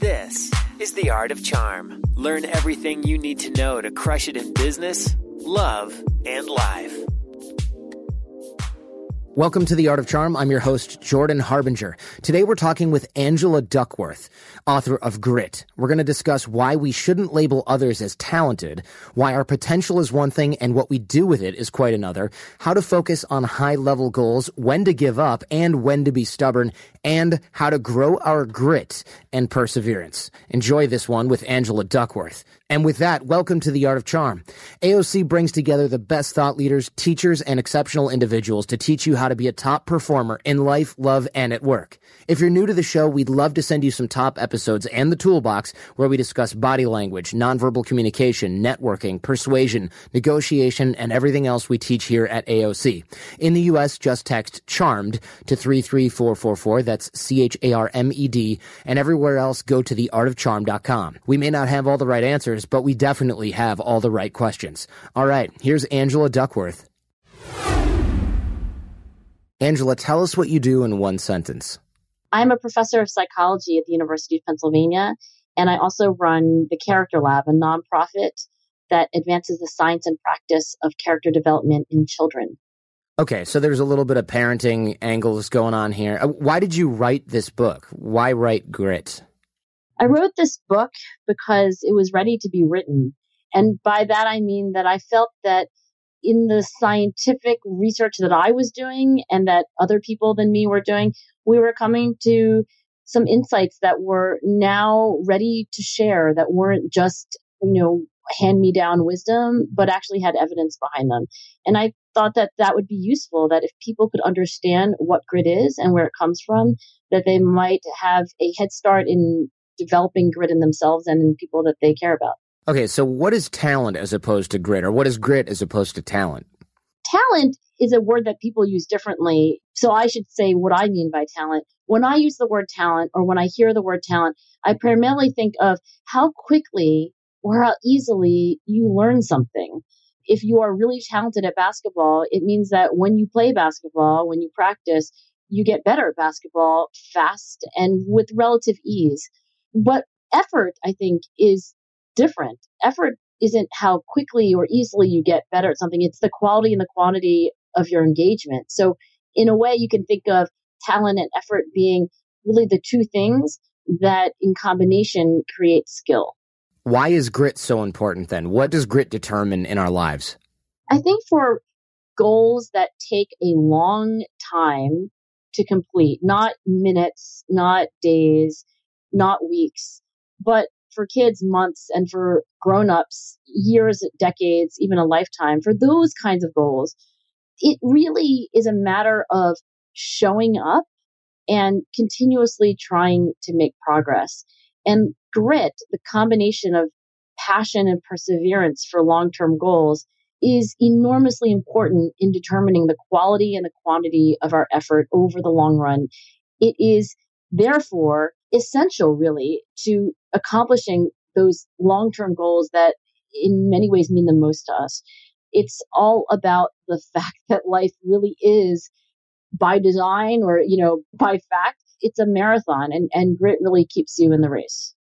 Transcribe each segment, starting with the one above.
This is The Art of Charm. Learn everything you need to know to crush it in business, love, and life. Welcome to The Art of Charm. I'm your host, Jordan Harbinger. Today we're talking with Angela Duckworth, author of Grit. We're going to discuss why we shouldn't label others as talented, why our potential is one thing and what we do with it is quite another, how to focus on high level goals, when to give up and when to be stubborn, and how to grow our grit and perseverance. Enjoy this one with Angela Duckworth. And with that, welcome to the Art of Charm. AOC brings together the best thought leaders, teachers, and exceptional individuals to teach you how to be a top performer in life, love, and at work. If you're new to the show, we'd love to send you some top episodes and the toolbox where we discuss body language, nonverbal communication, networking, persuasion, negotiation, and everything else we teach here at AOC. In the U.S., just text CHARMED to 33444. That's C-H-A-R-M-E-D. And everywhere else, go to theartofcharm.com. We may not have all the right answers, but we definitely have all the right questions. All right, here's Angela Duckworth. Angela, tell us what you do in one sentence. I'm a professor of psychology at the University of Pennsylvania, and I also run the Character Lab, a nonprofit that advances the science and practice of character development in children. Okay, so there's a little bit of parenting angles going on here. Uh, Why did you write this book? Why write Grit? I wrote this book because it was ready to be written. And by that, I mean that I felt that in the scientific research that I was doing and that other people than me were doing, we were coming to some insights that were now ready to share that weren't just, you know, hand me down wisdom, but actually had evidence behind them. And I thought that that would be useful, that if people could understand what grit is and where it comes from, that they might have a head start in developing grit in themselves and in people that they care about. Okay, so what is talent as opposed to grit, or what is grit as opposed to talent? Talent is a word that people use differently. So I should say what I mean by talent. When I use the word talent or when I hear the word talent, I primarily think of how quickly or how easily you learn something. If you are really talented at basketball, it means that when you play basketball, when you practice, you get better at basketball fast and with relative ease. But effort, I think, is different. Effort isn't how quickly or easily you get better at something, it's the quality and the quantity of your engagement. So, in a way, you can think of talent and effort being really the two things that in combination create skill. Why is grit so important then? What does grit determine in our lives? I think for goals that take a long time to complete, not minutes, not days, not weeks, but for kids, months, and for grown-ups, years, decades, even a lifetime, for those kinds of goals, it really is a matter of showing up and continuously trying to make progress. And grit, the combination of passion and perseverance for long term goals, is enormously important in determining the quality and the quantity of our effort over the long run. It is therefore essential, really, to accomplishing those long term goals that in many ways mean the most to us. It's all about the fact that life really is by design or, you know, by fact, it's a marathon and, and grit really keeps you in the race.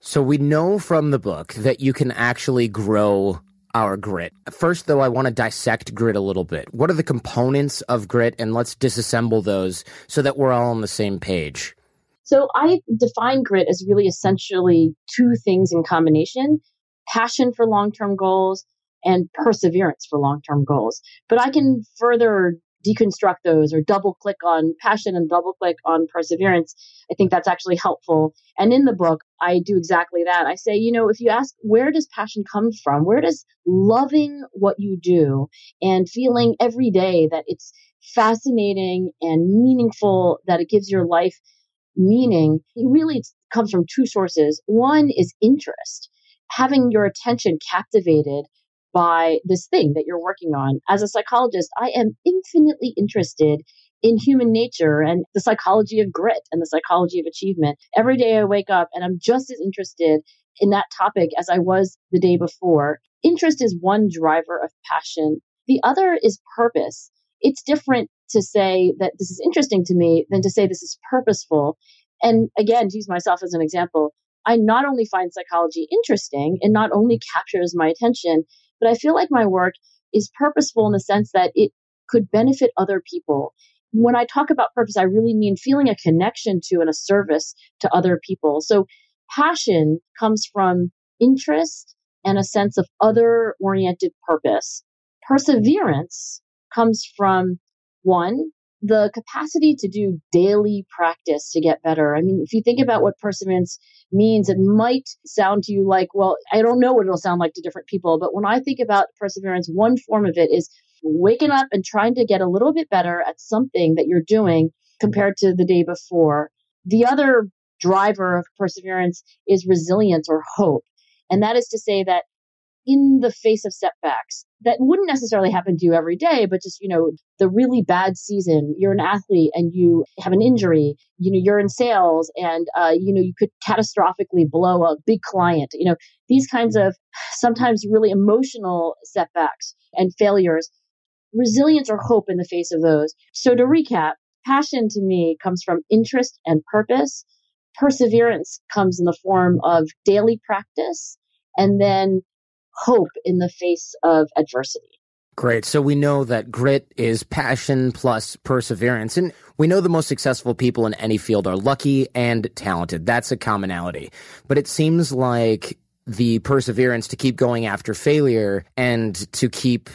So we know from the book that you can actually grow our grit. First, though, I want to dissect grit a little bit. What are the components of grit? And let's disassemble those so that we're all on the same page. So I define grit as really essentially two things in combination passion for long term goals and perseverance for long term goals. But I can further deconstruct those or double click on passion and double click on perseverance. I think that's actually helpful. And in the book, I do exactly that. I say, you know, if you ask, where does passion come from? Where does loving what you do and feeling every day that it's fascinating and meaningful, that it gives your life meaning mm-hmm. it really comes from two sources. One is interest, having your attention captivated by this thing that you're working on. As a psychologist, I am infinitely interested in human nature and the psychology of grit and the psychology of achievement. Every day I wake up and I'm just as interested in that topic as I was the day before. Interest is one driver of passion. The other is purpose. It's different to say that this is interesting to me than to say this is purposeful. And again, to use myself as an example, I not only find psychology interesting and not only captures my attention, but I feel like my work is purposeful in the sense that it could benefit other people. When I talk about purpose, I really mean feeling a connection to and a service to other people. So passion comes from interest and a sense of other oriented purpose. Perseverance comes from one, the capacity to do daily practice to get better. I mean, if you think about what perseverance means, it might sound to you like, well, I don't know what it'll sound like to different people. But when I think about perseverance, one form of it is waking up and trying to get a little bit better at something that you're doing compared to the day before. The other driver of perseverance is resilience or hope. And that is to say that in the face of setbacks that wouldn't necessarily happen to you every day, but just, you know, the really bad season, you're an athlete and you have an injury, you know, you're in sales and, uh, you know, you could catastrophically blow a big client, you know, these kinds of sometimes really emotional setbacks and failures, resilience or hope in the face of those. So to recap, passion to me comes from interest and purpose. Perseverance comes in the form of daily practice. And then hope in the face of adversity. Great. So we know that grit is passion plus perseverance. And we know the most successful people in any field are lucky and talented. That's a commonality. But it seems like the perseverance to keep going after failure and to keep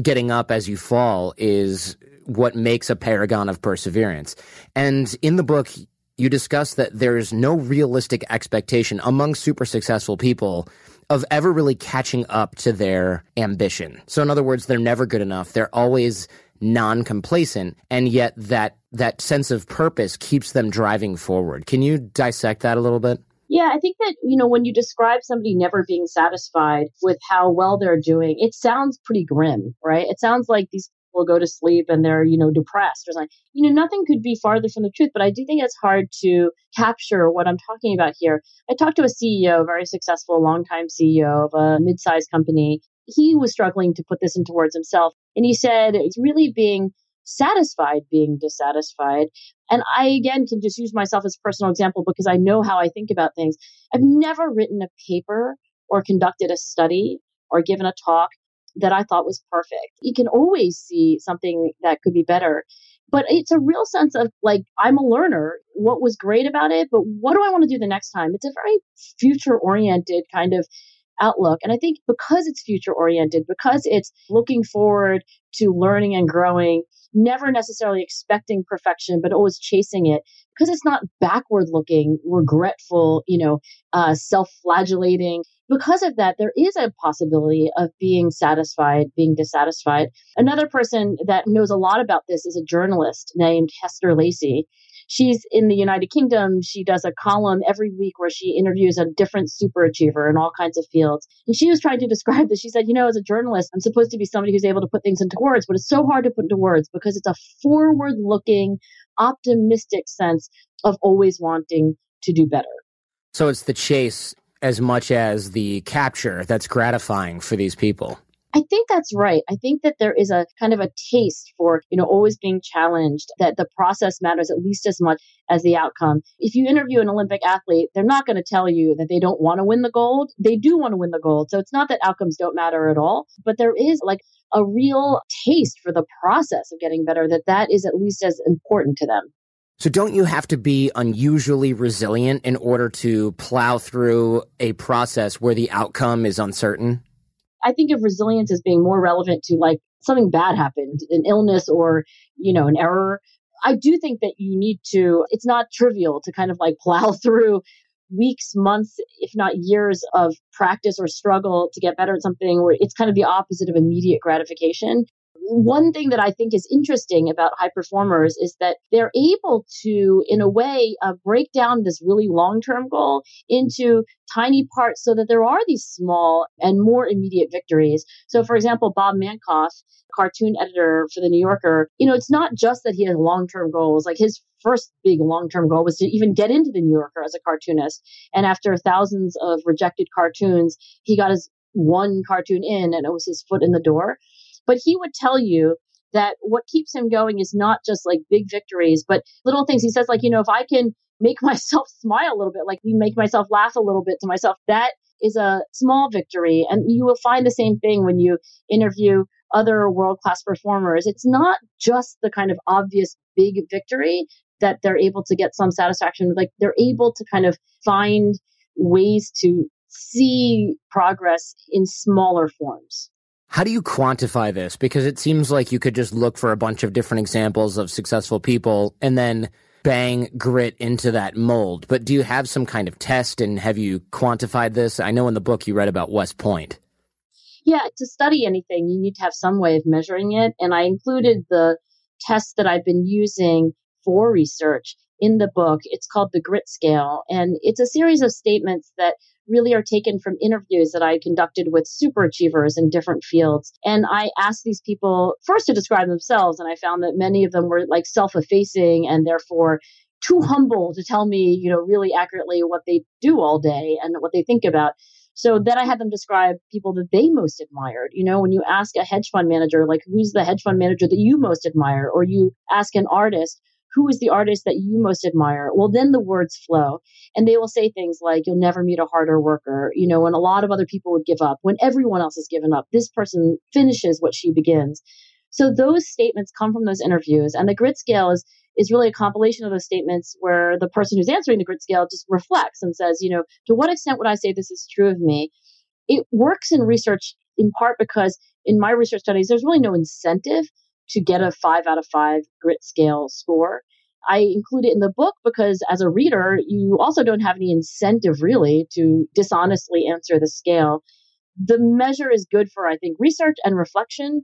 getting up as you fall is what makes a paragon of perseverance. And in the book, you discuss that there's no realistic expectation among super successful people of ever really catching up to their ambition. So in other words, they're never good enough. They're always non-complacent and yet that that sense of purpose keeps them driving forward. Can you dissect that a little bit? Yeah, I think that, you know, when you describe somebody never being satisfied with how well they're doing, it sounds pretty grim, right? It sounds like these people go to sleep and they're, you know, depressed or something. You know, nothing could be farther from the truth, but I do think it's hard to capture what I'm talking about here. I talked to a CEO, a very successful, longtime CEO of a mid-sized company. He was struggling to put this into words himself. And he said it's really being satisfied being dissatisfied. And I, again, can just use myself as a personal example because I know how I think about things. I've never written a paper or conducted a study or given a talk that I thought was perfect. You can always see something that could be better. But it's a real sense of like, I'm a learner. What was great about it, but what do I want to do the next time? It's a very future oriented kind of outlook. And I think because it's future oriented, because it's looking forward to learning and growing, never necessarily expecting perfection, but always chasing it, because it's not backward looking, regretful, you know, uh, self flagellating, because of that, there is a possibility of being satisfied, being dissatisfied. Another person that knows a lot about this is a journalist named Hester Lacy. She's in the United Kingdom. She does a column every week where she interviews a different super achiever in all kinds of fields. And she was trying to describe this. She said, You know, as a journalist, I'm supposed to be somebody who's able to put things into words, but it's so hard to put into words because it's a forward looking, optimistic sense of always wanting to do better. So it's the chase as much as the capture that's gratifying for these people. I think that's right. I think that there is a kind of a taste for, you know, always being challenged, that the process matters at least as much as the outcome. If you interview an Olympic athlete, they're not going to tell you that they don't want to win the gold. They do want to win the gold. So it's not that outcomes don't matter at all, but there is like a real taste for the process of getting better that that is at least as important to them. So don't you have to be unusually resilient in order to plow through a process where the outcome is uncertain? I think of resilience as being more relevant to like something bad happened, an illness or, you know, an error. I do think that you need to, it's not trivial to kind of like plow through weeks, months, if not years of practice or struggle to get better at something where it's kind of the opposite of immediate gratification one thing that I think is interesting about high performers is that they're able to, in a way, uh, break down this really long term goal into tiny parts so that there are these small and more immediate victories. So, for example, Bob Mankoff, cartoon editor for the New Yorker, you know, it's not just that he has long term goals. Like his first big long term goal was to even get into the New Yorker as a cartoonist. And after thousands of rejected cartoons, he got his one cartoon in and it was his foot in the door. But he would tell you that what keeps him going is not just like big victories, but little things. He says, like, you know, if I can make myself smile a little bit, like make myself laugh a little bit to myself, that is a small victory. And you will find the same thing when you interview other world class performers. It's not just the kind of obvious big victory that they're able to get some satisfaction. Like they're able to kind of find ways to see progress in smaller forms. How do you quantify this? Because it seems like you could just look for a bunch of different examples of successful people and then bang grit into that mold. But do you have some kind of test and have you quantified this? I know in the book you read about West Point. Yeah, to study anything, you need to have some way of measuring it. And I included the test that I've been using for research in the book. It's called the Grit Scale. And it's a series of statements that really are taken from interviews that I conducted with super achievers in different fields. And I asked these people first to describe themselves, and I found that many of them were like self effacing and therefore too humble to tell me, you know, really accurately what they do all day and what they think about. So then I had them describe people that they most admired. You know, when you ask a hedge fund manager, like, who's the hedge fund manager that you most admire? Or you ask an artist, who is the artist that you most admire? Well, then the words flow and they will say things like, you'll never meet a harder worker, you know, when a lot of other people would give up, when everyone else has given up, this person finishes what she begins. So those statements come from those interviews and the grit scale is, is really a compilation of those statements where the person who's answering the grit scale just reflects and says, you know, to what extent would I say this is true of me? It works in research in part because in my research studies, there's really no incentive to get a five out of five grit scale score. I include it in the book because as a reader, you also don't have any incentive really to dishonestly answer the scale. The measure is good for, I think, research and reflection.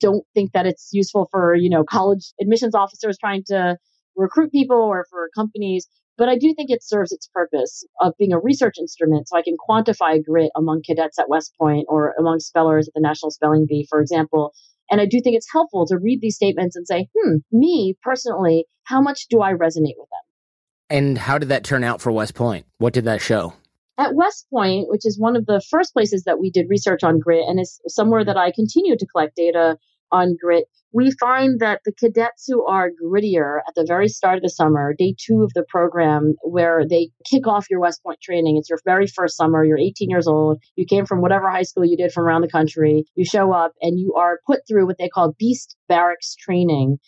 Don't think that it's useful for, you know, college admissions officers trying to recruit people or for companies. But I do think it serves its purpose of being a research instrument so I can quantify grit among cadets at West Point or among spellers at the National Spelling Bee, for example, and I do think it's helpful to read these statements and say, hmm, me personally, how much do I resonate with them? And how did that turn out for West Point? What did that show? At West Point, which is one of the first places that we did research on grit and is somewhere that I continue to collect data on grit, we find that the cadets who are grittier at the very start of the summer, day two of the program, where they kick off your West Point training, it's your very first summer, you're 18 years old, you came from whatever high school you did from around the country, you show up and you are put through what they call beast barracks training,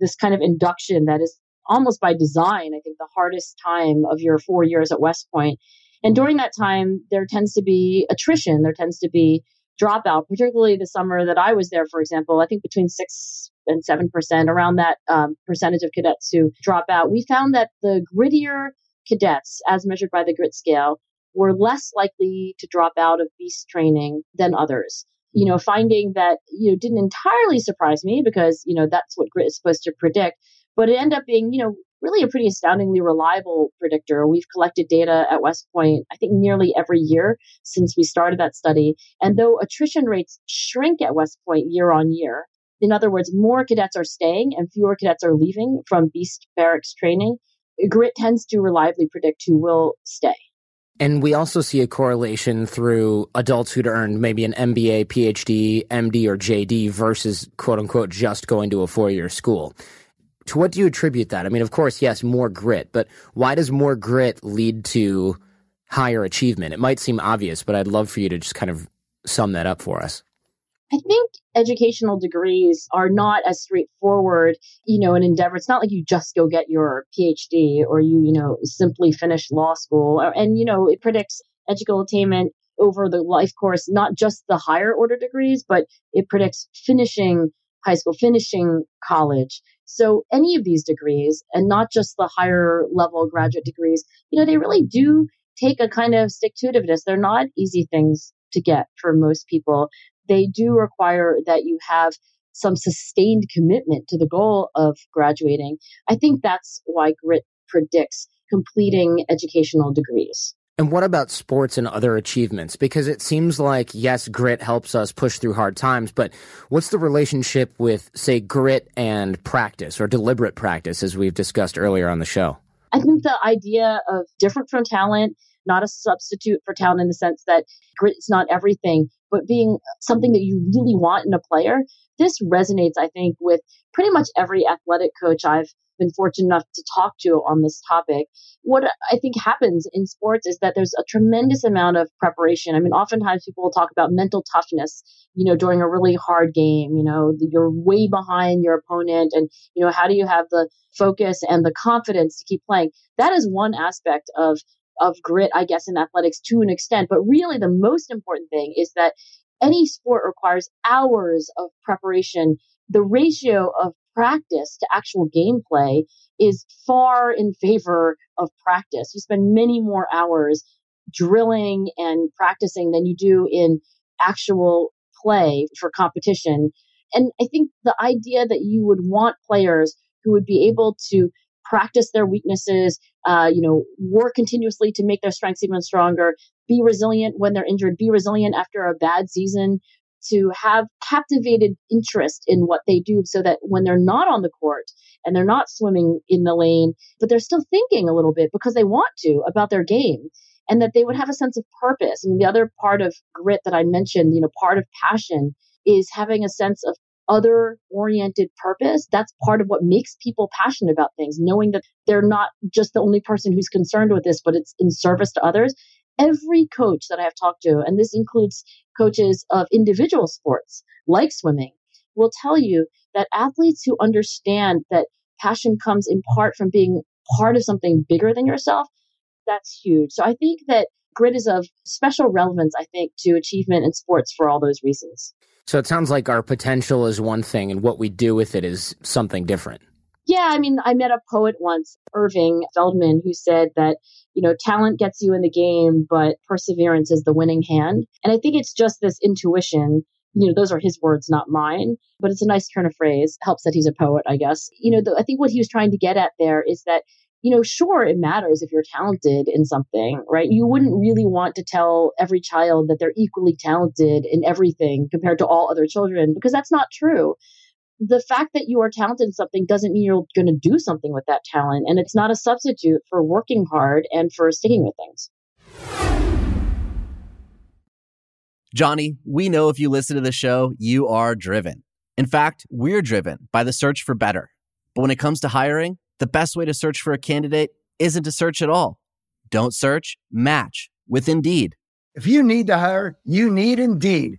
this kind of induction that is almost by design, I think, the hardest time of your four years at West Point. And during that time, there tends to be attrition, there tends to be dropout, particularly the summer that I was there, for example, I think between six and seven percent, around that um, percentage of cadets who drop out. We found that the grittier cadets, as measured by the grit scale, were less likely to drop out of beast training than others. You know, finding that you know didn't entirely surprise me because you know that's what grit is supposed to predict, but it ended up being you know really a pretty astoundingly reliable predictor. We've collected data at West Point, I think nearly every year since we started that study. And though attrition rates shrink at West Point year on year, in other words, more cadets are staying and fewer cadets are leaving from Beast Barracks training, GRIT tends to reliably predict who will stay. And we also see a correlation through adults who'd earned maybe an MBA, PhD, MD, or JD versus quote unquote just going to a four year school to what do you attribute that? I mean, of course, yes, more grit, but why does more grit lead to higher achievement? It might seem obvious, but I'd love for you to just kind of sum that up for us. I think educational degrees are not as straightforward, you know, an endeavor. It's not like you just go get your PhD or you, you know, simply finish law school. And, you know, it predicts educational attainment over the life course, not just the higher order degrees, but it predicts finishing high school, finishing college. So any of these degrees, and not just the higher level graduate degrees, you know, they really do take a kind of stick to itiveness. They're not easy things to get for most people. They do require that you have some sustained commitment to the goal of graduating, I think that's why grit predicts completing educational degrees. And what about sports and other achievements? Because it seems like, yes, grit helps us push through hard times, but what's the relationship with, say, grit and practice or deliberate practice, as we've discussed earlier on the show? I think the idea of different from talent, not a substitute for talent in the sense that grit is not everything, but being something that you really want in a player, this resonates, I think, with pretty much every athletic coach I've been fortunate enough to talk to on this topic. What I think happens in sports is that there's a tremendous amount of preparation. I mean, oftentimes people will talk about mental toughness, you know, during a really hard game, you know, you're way behind your opponent and, you know, how do you have the focus and the confidence to keep playing? That is one aspect of of grit, I guess, in athletics to an extent. But really the most important thing is that any sport requires hours of preparation. The ratio of practice to actual gameplay is far in favor of practice. You spend many more hours drilling and practicing than you do in actual play for competition. And I think the idea that you would want players who would be able to practice their weaknesses, uh, you know, work continuously to make their strengths even stronger, be resilient when they're injured, be resilient after a bad season, to have captivated interest in what they do so that when they're not on the court and they're not swimming in the lane, but they're still thinking a little bit because they want to about their game and that they would have a sense of purpose. And the other part of grit that I mentioned, you know, part of passion is having a sense of other oriented purpose. That's part of what makes people passionate about things, knowing that they're not just the only person who's concerned with this, but it's in service to others every coach that I've talked to, and this includes coaches of individual sports like swimming, will tell you that athletes who understand that passion comes in part from being part of something bigger than yourself, that's huge. So I think that grit is of special relevance, I think, to achievement in sports for all those reasons. So it sounds like our potential is one thing and what we do with it is something different. Yeah, I mean, I met a poet once, Irving Feldman, who said that, you know, talent gets you in the game, but perseverance is the winning hand. And I think it's just this intuition. You know, those are his words, not mine, but it's a nice turn of phrase. Helps that he's a poet, I guess. You know, the, I think what he was trying to get at there is that you know, sure, it matters if you're talented in something, right? You wouldn't really want to tell every child that they're equally talented in everything compared to all other children because that's not true the fact that you are talented in something doesn't mean you're going to do something with that talent. And it's not a substitute for working hard and for sticking with things. Johnny, we know if you listen to the show, you are driven. In fact, we're driven by the search for better. But when it comes to hiring, the best way to search for a candidate isn't to search at all. Don't search, match with Indeed. If you need to hire, you need Indeed.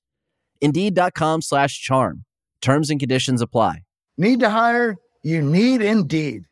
Indeed.com slash charm. Terms and conditions apply. Need to hire? You need Indeed.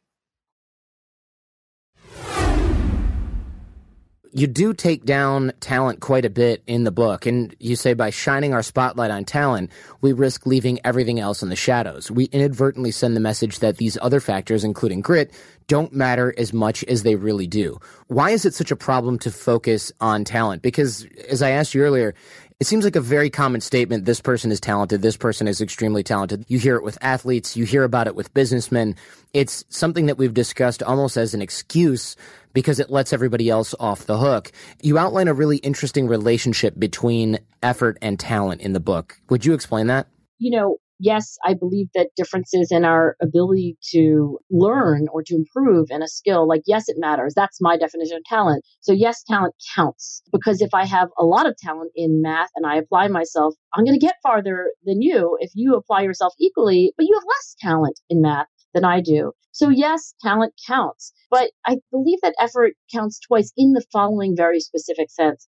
You do take down talent quite a bit in the book, and you say by shining our spotlight on talent, we risk leaving everything else in the shadows. We inadvertently send the message that these other factors, including grit, don't matter as much as they really do. Why is it such a problem to focus on talent? Because, as I asked you earlier, it seems like a very common statement. This person is talented. This person is extremely talented. You hear it with athletes. You hear about it with businessmen. It's something that we've discussed almost as an excuse because it lets everybody else off the hook. You outline a really interesting relationship between effort and talent in the book. Would you explain that? You know, yes, I believe that differences in our ability to learn or to improve in a skill, like, yes, it matters. That's my definition of talent. So, yes, talent counts because if I have a lot of talent in math and I apply myself, I'm going to get farther than you if you apply yourself equally, but you have less talent in math than I do. So, yes, talent counts. But I believe that effort counts twice in the following very specific sense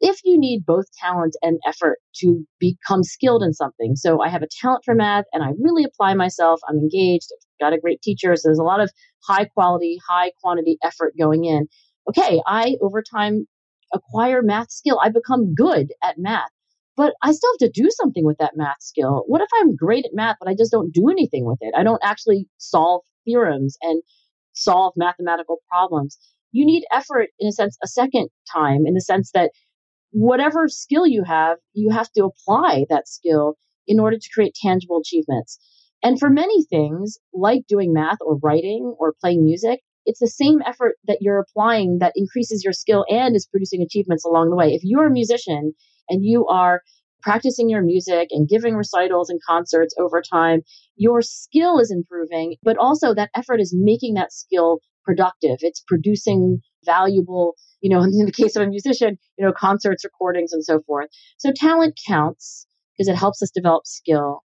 if you need both talent and effort to become skilled in something. So I have a talent for math and I really apply myself. I'm engaged. I've got a great teacher. So there's a lot of high quality, high quantity effort going in. Okay, I over time acquire math skill. I become good at math. But I still have to do something with that math skill. What if I'm great at math, but I just don't do anything with it? I don't actually solve theorems and solve mathematical problems. You need effort, in a sense, a second time, in the sense that whatever skill you have, you have to apply that skill in order to create tangible achievements. And for many things, like doing math or writing or playing music, it's the same effort that you're applying that increases your skill and is producing achievements along the way. If you're a musician and you are practicing your music and giving recitals and concerts over time, your skill is improving, but also that effort is making that skill productive. It's producing valuable you know, in the case of a musician, you know, concerts, recordings, and so forth. So talent counts because it helps us develop skill,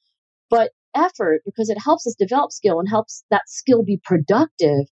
but effort because it helps us develop skill and helps that skill be productive.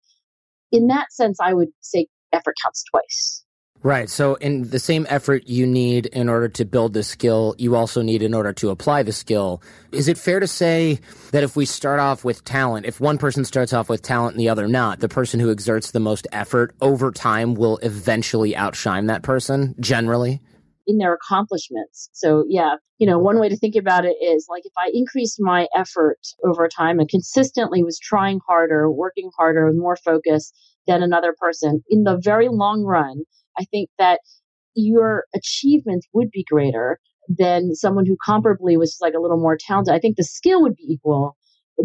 In that sense, I would say effort counts twice. Right. So, in the same effort you need in order to build the skill, you also need in order to apply the skill. Is it fair to say that if we start off with talent, if one person starts off with talent and the other not, the person who exerts the most effort over time will eventually outshine that person generally? In their accomplishments. So, yeah, you know, one way to think about it is like if I increased my effort over time and consistently was trying harder, working harder, with more focus than another person, in the very long run, I think that your achievements would be greater than someone who comparably was like a little more talented. I think the skill would be equal,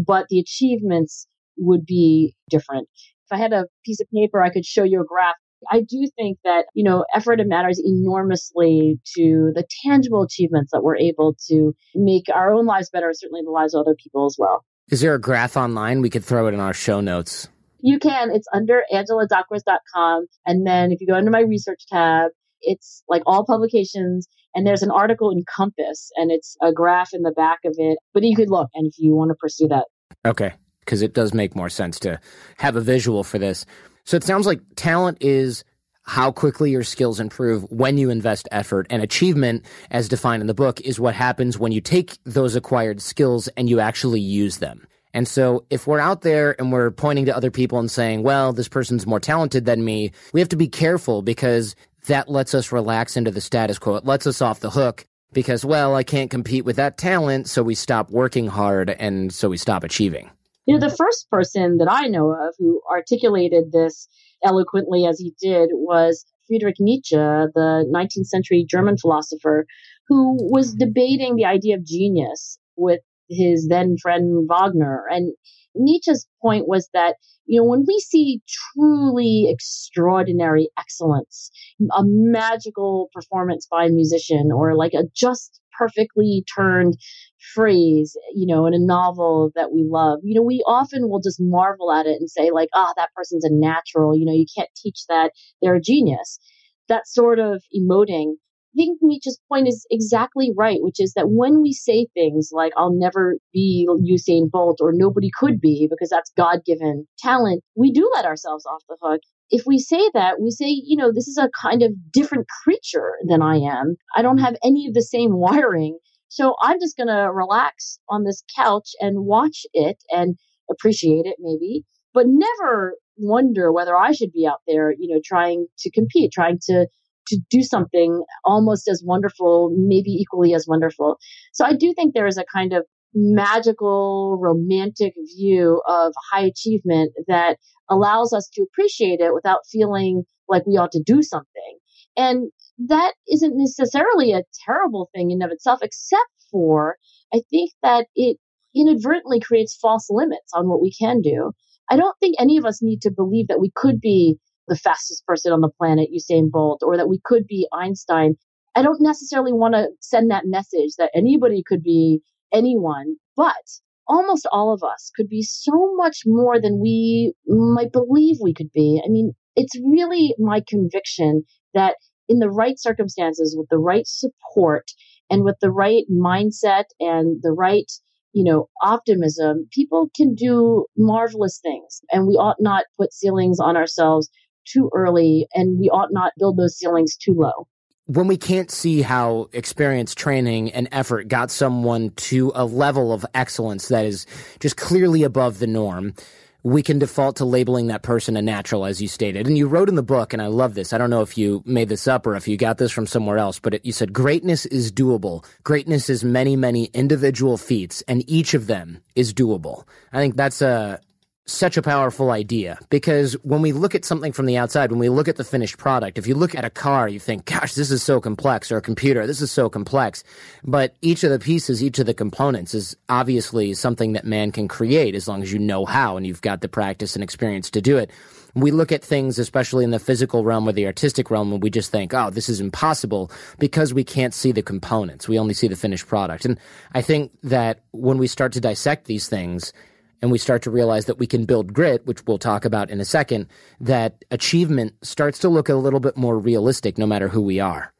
but the achievements would be different. If I had a piece of paper, I could show you a graph. I do think that, you know, effort matters enormously to the tangible achievements that we're able to make our own lives better, certainly the lives of other people as well. Is there a graph online? We could throw it in our show notes. You can. It's under angeladuckworth.com. And then if you go under my research tab, it's like all publications. And there's an article in Compass and it's a graph in the back of it. But you could look and if you want to pursue that. Okay. Because it does make more sense to have a visual for this. So it sounds like talent is how quickly your skills improve when you invest effort and achievement as defined in the book is what happens when you take those acquired skills and you actually use them. And so if we're out there and we're pointing to other people and saying, well, this person's more talented than me, we have to be careful because that lets us relax into the status quo. It lets us off the hook because, well, I can't compete with that talent. So we stop working hard and so we stop achieving. You know, the first person that I know of who articulated this eloquently as he did was Friedrich Nietzsche, the 19th century German philosopher, who was debating the idea of genius with his then friend Wagner. And Nietzsche's point was that, you know, when we see truly extraordinary excellence, a magical performance by a musician or like a just perfectly turned phrase, you know, in a novel that we love, you know, we often will just marvel at it and say, like, ah, oh, that person's a natural, you know, you can't teach that, they're a genius. That sort of emoting I think Nietzsche's point is exactly right, which is that when we say things like, I'll never be Usain Bolt or nobody could be because that's God given talent, we do let ourselves off the hook. If we say that, we say, you know, this is a kind of different creature than I am. I don't have any of the same wiring. So I'm just going to relax on this couch and watch it and appreciate it maybe, but never wonder whether I should be out there, you know, trying to compete, trying to to do something almost as wonderful, maybe equally as wonderful. So I do think there is a kind of magical, romantic view of high achievement that allows us to appreciate it without feeling like we ought to do something. And that isn't necessarily a terrible thing in of itself, except for I think that it inadvertently creates false limits on what we can do. I don't think any of us need to believe that we could be the fastest person on the planet, Usain Bolt, or that we could be Einstein. I don't necessarily want to send that message that anybody could be anyone, but almost all of us could be so much more than we might believe we could be. I mean, it's really my conviction that in the right circumstances, with the right support, and with the right mindset and the right you know optimism people can do marvelous things and we ought not put ceilings on ourselves too early and we ought not build those ceilings too low when we can't see how experience, training, and effort got someone to a level of excellence that is just clearly above the norm, we can default to labeling that person a natural, as you stated. And you wrote in the book, and I love this. I don't know if you made this up or if you got this from somewhere else, but it, you said greatness is doable. Greatness is many, many individual feats, and each of them is doable. I think that's a such a powerful idea because when we look at something from the outside, when we look at the finished product, if you look at a car, you think, gosh, this is so complex, or a computer, this is so complex. But each of the pieces, each of the components is obviously something that man can create as long as you know how and you've got the practice and experience to do it. We look at things, especially in the physical realm or the artistic realm, and we just think, oh, this is impossible because we can't see the components. We only see the finished product. And I think that when we start to dissect these things, and we start to realize that we can build grit, which we'll talk about in a second, that achievement starts to look a little bit more realistic no matter who we are.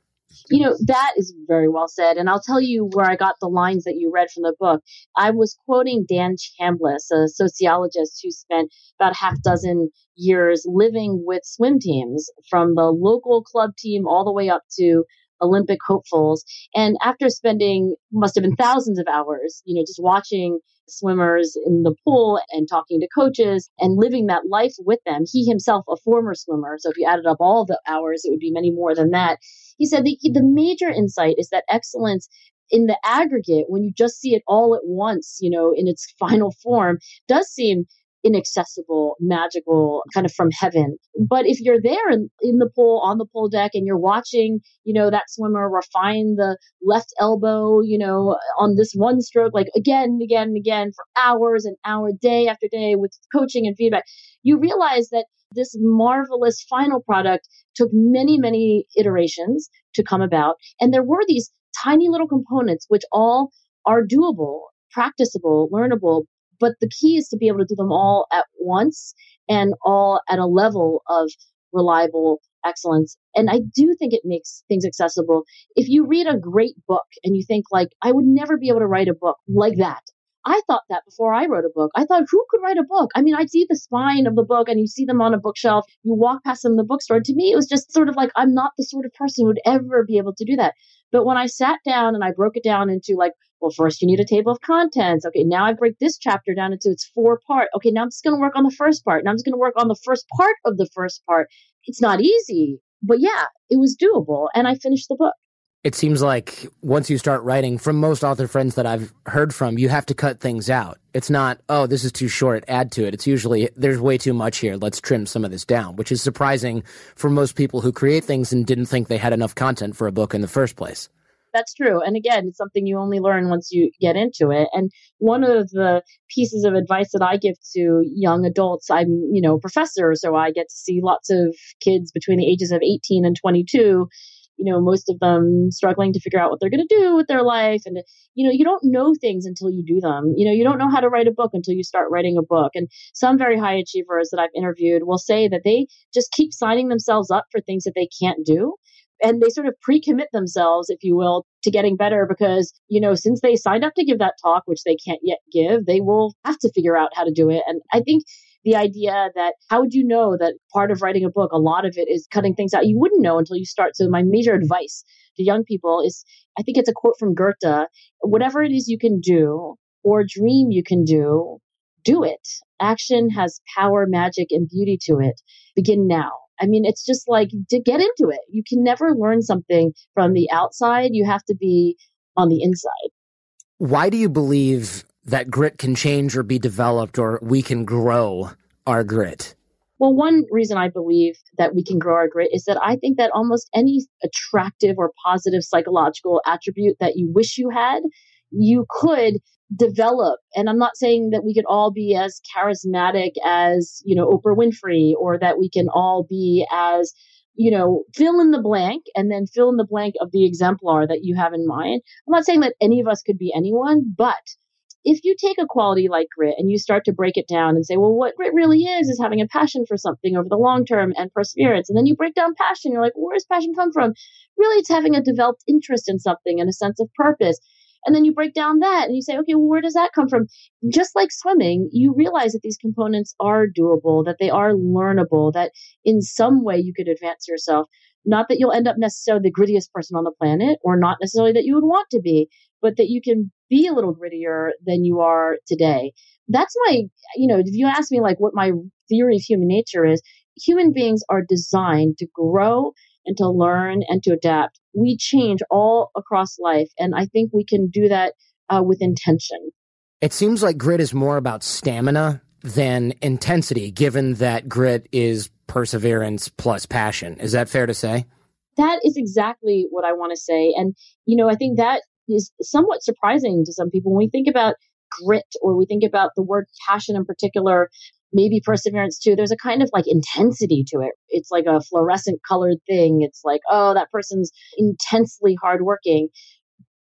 You know, that is very well said. And I'll tell you where I got the lines that you read from the book. I was quoting Dan Chambliss, a sociologist who spent about half dozen years living with swim teams from the local club team all the way up to Olympic hopefuls. And after spending must have been thousands of hours, you know, just watching swimmers in the pool and talking to coaches and living that life with them. He himself, a former swimmer, so if you added up all the hours, it would be many more than that. He said the, the major insight is that excellence in the aggregate, when you just see it all at once, you know, in its final form, does seem inaccessible, magical, mm-hmm. kind of from heaven. But if you're there in, in the pool, on the pool deck, and you're watching, you know, that swimmer refine the left elbow, you know, on this one stroke, like again and again and again for hours and hour, day after day with coaching and feedback, you realize that this marvelous final product took many, many iterations to come about. And there were these tiny little components which all are doable, practicable, learnable, but the key is to be able to do them all at once and all at a level of reliable excellence. And I do think it makes things accessible. If you read a great book and you think like, I would never be able to write a book like that. I thought that before I wrote a book. I thought, who could write a book? I mean, I'd see the spine of the book and you see them on a bookshelf. You walk past them in the bookstore. To me, it was just sort of like, I'm not the sort of person who would ever be able to do that. But when I sat down and I broke it down into like, well, first you need a table of contents. Okay, now I break this chapter down into its four part. Okay, now I'm just going to work on the first part. Now I'm just going to work on the first part of the first part. It's not easy, but yeah, it was doable. And I finished the book. It seems like once you start writing, from most author friends that I've heard from, you have to cut things out. It's not, oh, this is too short, add to it. It's usually, there's way too much here, let's trim some of this down, which is surprising for most people who create things and didn't think they had enough content for a book in the first place that's true. And again, it's something you only learn once you get into it. And one of the pieces of advice that I give to young adults, I'm, you know, professor, so I get to see lots of kids between the ages of 18 and 22 you know most of them struggling to figure out what they're going to do with their life and you know you don't know things until you do them you know you don't know how to write a book until you start writing a book and some very high achievers that i've interviewed will say that they just keep signing themselves up for things that they can't do and they sort of pre-commit themselves if you will to getting better because you know since they signed up to give that talk which they can't yet give they will have to figure out how to do it and i think the idea that how would you know that part of writing a book a lot of it is cutting things out you wouldn't know until you start so my major advice to young people is i think it's a quote from goethe whatever it is you can do or dream you can do do it. Action has power, magic, and beauty to it. Begin now. I mean, it's just like to get into it. You can never learn something from the outside. You have to be on the inside. Why do you believe that grit can change or be developed or we can grow our grit? Well, one reason I believe that we can grow our grit is that I think that almost any attractive or positive psychological attribute that you wish you had, you could develop. And I'm not saying that we could all be as charismatic as, you know, Oprah Winfrey or that we can all be as, you know, fill in the blank and then fill in the blank of the exemplar that you have in mind. I'm not saying that any of us could be anyone, but if you take a quality like grit and you start to break it down and say, well, what grit really is, is having a passion for something over the long term and perseverance. And then you break down passion. You're like, where does passion come from? Really, it's having a developed interest in something and a sense of purpose. And then you break down that and you say, okay, well, where does that come from? Just like swimming, you realize that these components are doable, that they are learnable, that in some way you could advance yourself. Not that you'll end up necessarily the grittiest person on the planet, or not necessarily that you would want to be, but that you can be a little grittier than you are today. That's my, you know, if you ask me like what my theory of human nature is, human beings are designed to grow and to learn and to adapt. We change all across life. And I think we can do that uh, with intention. It seems like grit is more about stamina than intensity, given that grit is perseverance plus passion. Is that fair to say? That is exactly what I want to say. And, you know, I think that is somewhat surprising to some people. When we think about grit or we think about the word passion in particular, maybe perseverance too. There's a kind of like intensity to it. It's like a fluorescent colored thing. It's like, oh, that person's intensely hardworking.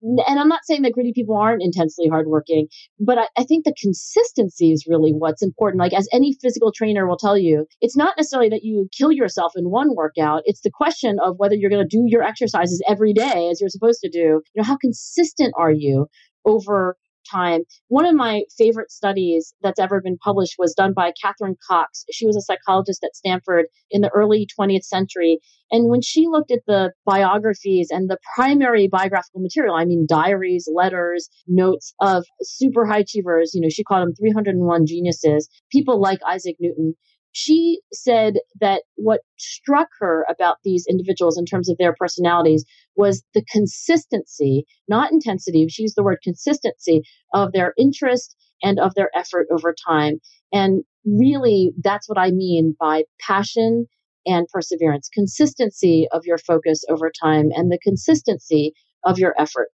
And I'm not saying that gritty people aren't intensely hardworking, but I, I think the consistency is really what's important. Like, as any physical trainer will tell you, it's not necessarily that you kill yourself in one workout. It's the question of whether you're going to do your exercises every day as you're supposed to do. You know, how consistent are you over time. One of my favorite studies that's ever been published was done by Catherine Cox. She was a psychologist at Stanford in the early 20th century. And when she looked at the biographies and the primary biographical material, I mean, diaries, letters, notes of super high achievers, you know, she called them 301 geniuses, people like Isaac Newton, she said that what struck her about these individuals in terms of their personalities was the consistency, not intensity, she used the word consistency of their interest and of their effort over time. And really, that's what I mean by passion and perseverance consistency of your focus over time and the consistency of your effort.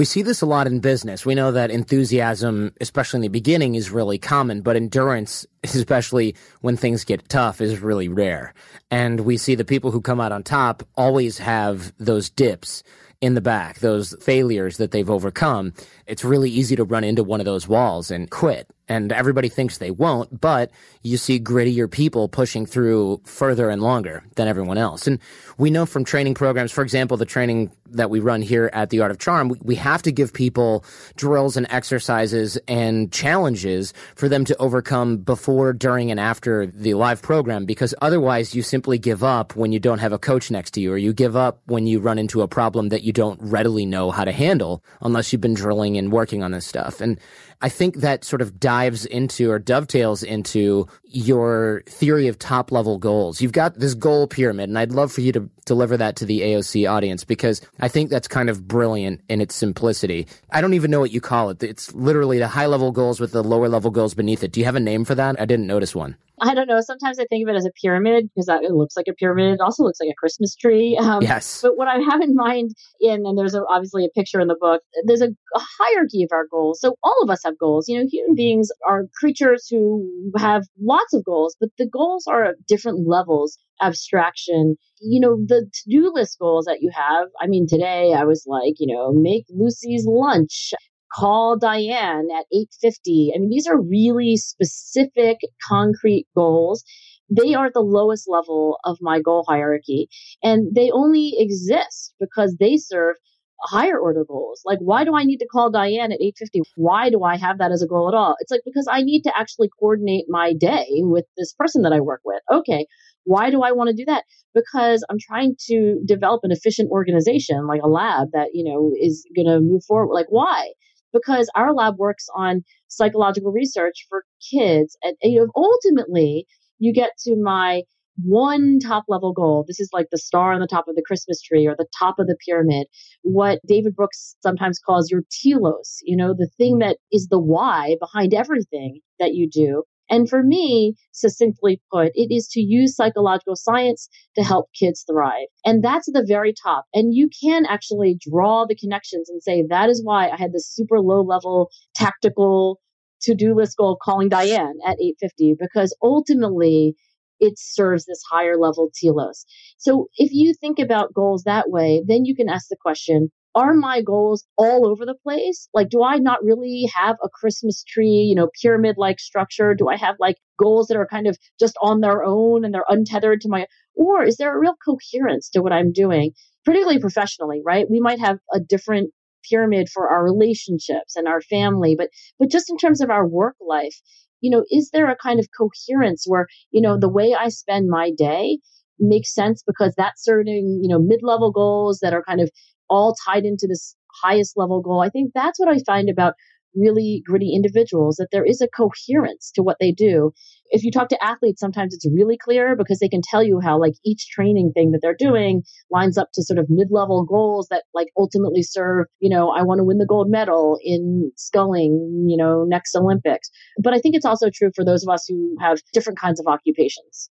We see this a lot in business. We know that enthusiasm, especially in the beginning, is really common, but endurance, especially when things get tough, is really rare. And we see the people who come out on top always have those dips in the back, those failures that they've overcome. It's really easy to run into one of those walls and quit and everybody thinks they won't, but you see grittier people pushing through further and longer than everyone else. And we know from training programs, for example, the training that we run here at the Art of Charm, we, we have to give people drills and exercises and challenges for them to overcome before, during, and after the live program, because otherwise you simply give up when you don't have a coach next to you, or you give up when you run into a problem that you don't readily know how to handle unless you've been drilling and working on this stuff. And I think that sort of dives into or dovetails into your theory of top level goals. You've got this goal pyramid, and I'd love for you to deliver that to the AOC audience because I think that's kind of brilliant in its simplicity. I don't even know what you call it. It's literally the high level goals with the lower level goals beneath it. Do you have a name for that? I didn't notice one. I don't know. Sometimes I think of it as a pyramid because it looks like a pyramid. It also looks like a Christmas tree. Um, yes. But what I have in mind, in and there's a, obviously a picture in the book. There's a, a hierarchy of our goals. So all of us have goals. You know, human beings are creatures who have lots of goals, but the goals are at different levels abstraction. You know, the to do list goals that you have. I mean, today I was like, you know, make Lucy's lunch, call Diane at 8:50. I mean, these are really specific concrete goals. They are the lowest level of my goal hierarchy and they only exist because they serve higher order goals. Like why do I need to call Diane at 8:50? Why do I have that as a goal at all? It's like because I need to actually coordinate my day with this person that I work with. Okay, why do I want to do that? Because I'm trying to develop an efficient organization like a lab that, you know, is going to move forward. Like why? Because our lab works on psychological research for kids. And, and you know, ultimately, you get to my one top level goal. This is like the star on the top of the Christmas tree or the top of the pyramid. What David Brooks sometimes calls your telos, you know, the thing mm. that is the why behind everything that you do. And for me, succinctly put, it is to use psychological science to help kids thrive. And that's the very top. And you can actually draw the connections and say, that is why I had this super low level tactical to do list goal of calling Diane at 850, because ultimately it serves this higher level telos. So if you think about goals that way, then you can ask the question, are my goals all over the place? Like, do I not really have a Christmas tree, you know, pyramid like structure? Do I have like goals that are kind of just on their own and they're untethered to my, or is there a real coherence to what I'm doing, particularly professionally, right? We might have a different pyramid for our relationships and our family, but, but just in terms of our work life, you know, is there a kind of coherence where, you know, the way I spend my day makes sense because that's certain, you know, mid level goals that are kind of all tied into this highest level goal. I think that's what I find about really gritty individuals that there is a coherence to what they do. If you talk to athletes, sometimes it's really clear because they can tell you how like each training thing that they're doing lines up to sort of mid-level goals that like ultimately serve, you know, I want to win the gold medal in sculling, you know, next Olympics. But I think it's also true for those of us who have different kinds of occupations.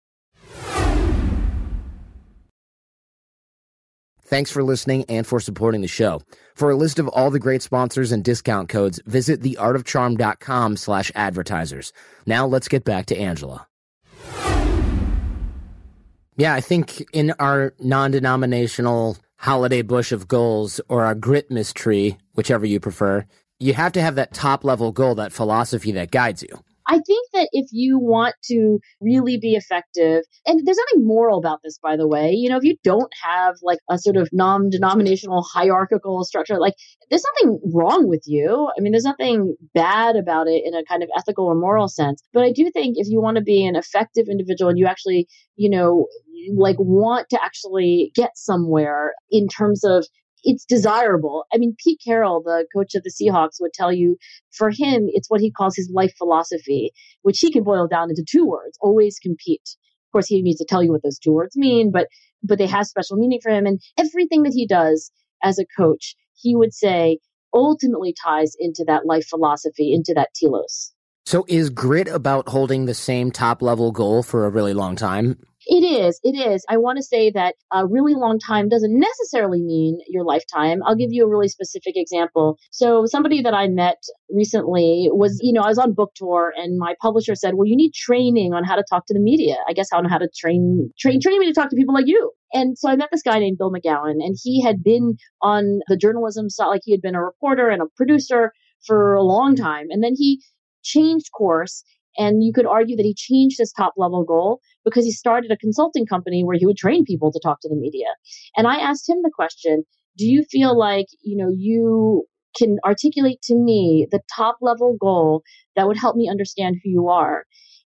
Thanks for listening and for supporting the show. For a list of all the great sponsors and discount codes, visit theartofcharm.com slash advertisers. Now let's get back to Angela. Yeah, I think in our non-denominational holiday bush of goals or our gritmas tree, whichever you prefer, you have to have that top level goal, that philosophy that guides you. I think that if you want to really be effective, and there's nothing moral about this, by the way, you know, if you don't have like a sort of non denominational hierarchical structure, like there's nothing wrong with you. I mean, there's nothing bad about it in a kind of ethical or moral sense. But I do think if you want to be an effective individual and you actually, you know, like want to actually get somewhere in terms of it's desirable. I mean, Pete Carroll, the coach of the Seahawks, would tell you for him, it's what he calls his life philosophy, which he can boil down into two words always compete. Of course, he needs to tell you what those two words mean, but but they have special meaning for him. And everything that he does as a coach, he would say ultimately ties into that life philosophy, into that telos. So is grit about holding the same top level goal for a really long time? It is. It is. I want to say that a really long time doesn't necessarily mean your lifetime. I'll give you a really specific example. So, somebody that I met recently was, you know, I was on book tour and my publisher said, Well, you need training on how to talk to the media. I guess know how to train, train, mm-hmm. train me to talk to people like you. And so I met this guy named Bill McGowan, and he had been on the journalism side, like he had been a reporter and a producer for a long time. And then he changed course and you could argue that he changed his top level goal because he started a consulting company where he would train people to talk to the media. And I asked him the question, do you feel mm-hmm. like, you know, you can articulate to me the top level goal that would help me understand who you are?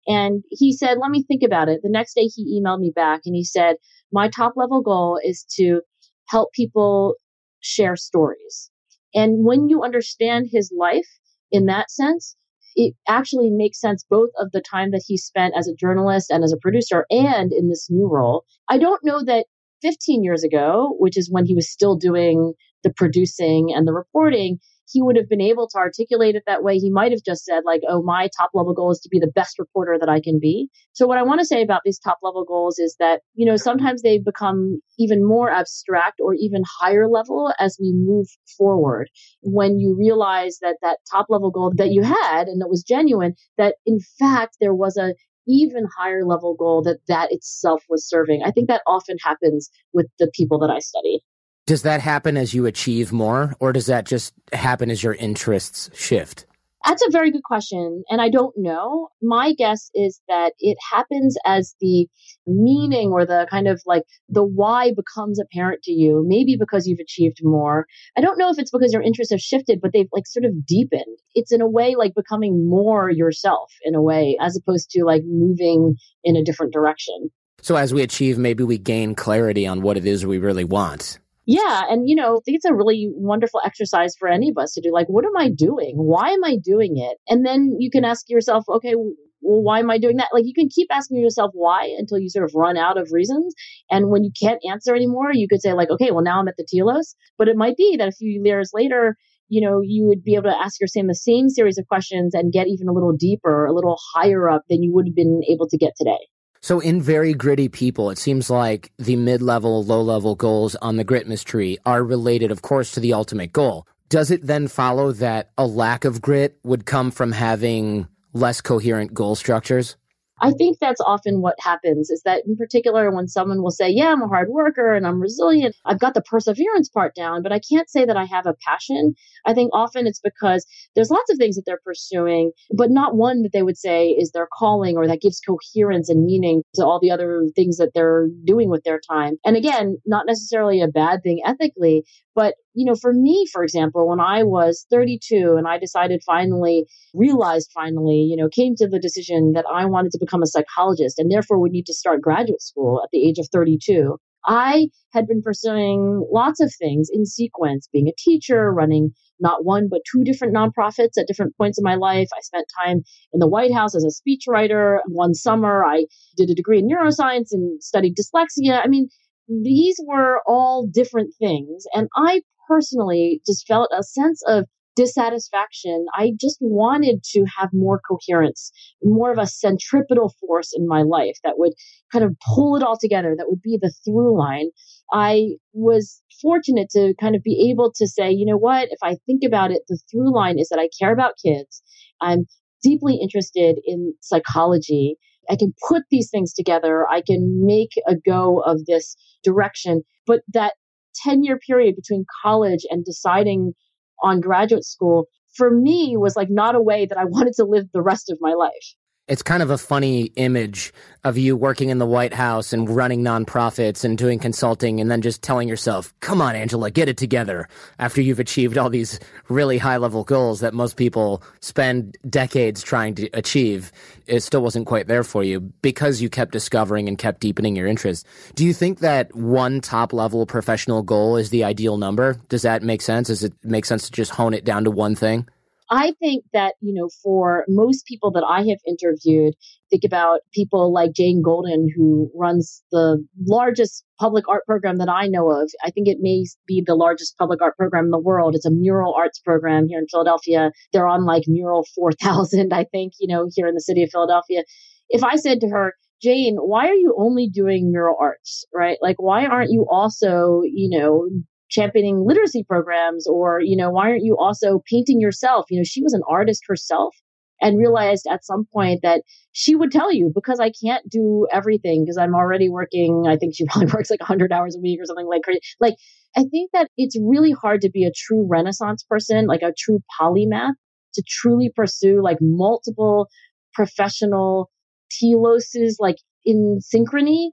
And he said, let me think about it. The next day he emailed me back and he said, my top level goal is to help people share stories. And when you understand his life in that sense, it actually makes sense both of the time that he spent as a journalist and as a producer and in this new role. I don't know that 15 years ago, which is when he was still doing the producing and the reporting, he would have been able to articulate it that way. He might have just said, like, oh, my top level goal is to be the best reporter that I can be. So, what I want to say about these top level goals is that, you know, sometimes they become even more abstract or even higher level as we move forward. When you realize that that top level goal that you had and that was genuine, that in fact there was a even higher level goal that that itself was serving. I think that often happens with the people that I study. Does that happen as you achieve more, or does that just happen as your interests shift? That's a very good question. And I don't know. My guess is that it happens as the meaning or the kind of like the why becomes apparent to you, maybe because you've achieved more. I don't know if it's because your interests have shifted, but they've like sort of deepened. It's in a way like becoming more yourself in a way, as opposed to like moving in a different direction. So as we achieve, maybe we gain clarity on what it is we really want. Yeah. And, you know, it's a really wonderful exercise for any of us to do. Like, what am I doing? Why am I doing it? And then you can ask yourself, okay, well, why am I doing that? Like, you can keep asking yourself why until you sort of run out of reasons. And when you can't answer anymore, you could say, like, okay, well, now I'm at the telos. But it might be that a few years later, you know, you would be able to ask yourself the same series of questions and get even a little deeper, a little higher up than you would have been able to get today. So, in very gritty people, it seems like the mid level, low level goals on the gritness tree are related, of course, to the ultimate goal. Does it then follow that a lack of grit would come from having less coherent goal structures? I think that's often what happens is that, in particular, when someone will say, Yeah, I'm a hard worker and I'm resilient, I've got the perseverance part down, but I can't say that I have a passion. I think often it's because there's lots of things that they're pursuing, but not one that they would say is their calling or that gives coherence and meaning to all the other things that they're doing with their time. And again, not necessarily a bad thing ethically, but you know, for me, for example, when I was 32 and I decided finally, realized finally, you know, came to the decision that I wanted to become a psychologist and therefore would need to start graduate school at the age of 32. I had been pursuing lots of things in sequence, being a teacher, running not one, but two different nonprofits at different points in my life. I spent time in the White House as a speechwriter. One summer, I did a degree in neuroscience and studied dyslexia. I mean, these were all different things. And I personally just felt a sense of dissatisfaction. I just wanted to have more coherence, more of a centripetal force in my life that would kind of pull it all together, that would be the through line. I was fortunate to kind of be able to say, you know what, if I think about it, the through line is that I care about kids. I'm deeply interested in psychology. I can put these things together. I can make a go of this direction. But that 10 year period between college and deciding on graduate school for me was like not a way that I wanted to live the rest of my life. It's kind of a funny image of you working in the White House and running nonprofits and doing consulting and then just telling yourself, come on, Angela, get it together after you've achieved all these really high level goals that most people spend decades trying to achieve. It still wasn't quite there for you because you kept discovering and kept deepening your interest. Do you think that one top level professional goal is the ideal number? Does that make sense? Does it make sense to just hone it down to one thing? I think that, you know, for most people that I have interviewed, think about people like Jane Golden, who runs the largest public art program that I know of. I think it may be the largest public art program in the world. It's a mural arts program here in Philadelphia. They're on like mural 4000, I think, you know, here in the city of Philadelphia. If I said to her, Jane, why are you only doing mural arts, right? Like, why aren't you also, you know, championing literacy programs or you know why aren't you also painting yourself you know she was an artist herself and realized at some point that she would tell you because I can't do everything because I'm already working. I think she probably works like 100 hours a week or something like crazy. Like, I think that it's really hard to be a true Renaissance person, like a true polymath, to truly pursue like multiple professional teloses, like in synchrony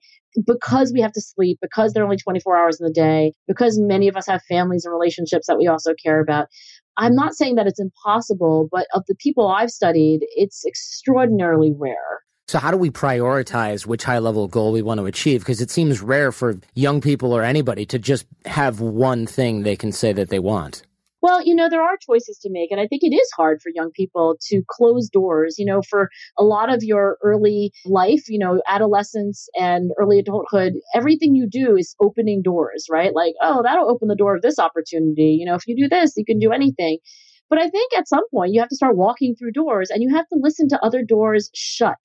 because we have to sleep, because there are only 24 hours in the day, because many of us have families and relationships that we also care about. I'm not saying that it's impossible, but of the people I've studied, it's extraordinarily rare. So, how do we prioritize which high level goal we want to achieve? Because it seems rare for young people or anybody to just have one thing they can say that they want. Well, you know, there are choices to make. And I think it is hard for young people to close doors. You know, for a lot of your early life, you know, adolescence and early adulthood, everything you do is opening doors, right? Like, oh, that'll open the door of this opportunity. You know, if you do this, you can do anything. But I think at some point you have to start walking through doors and you have to listen to other doors shut.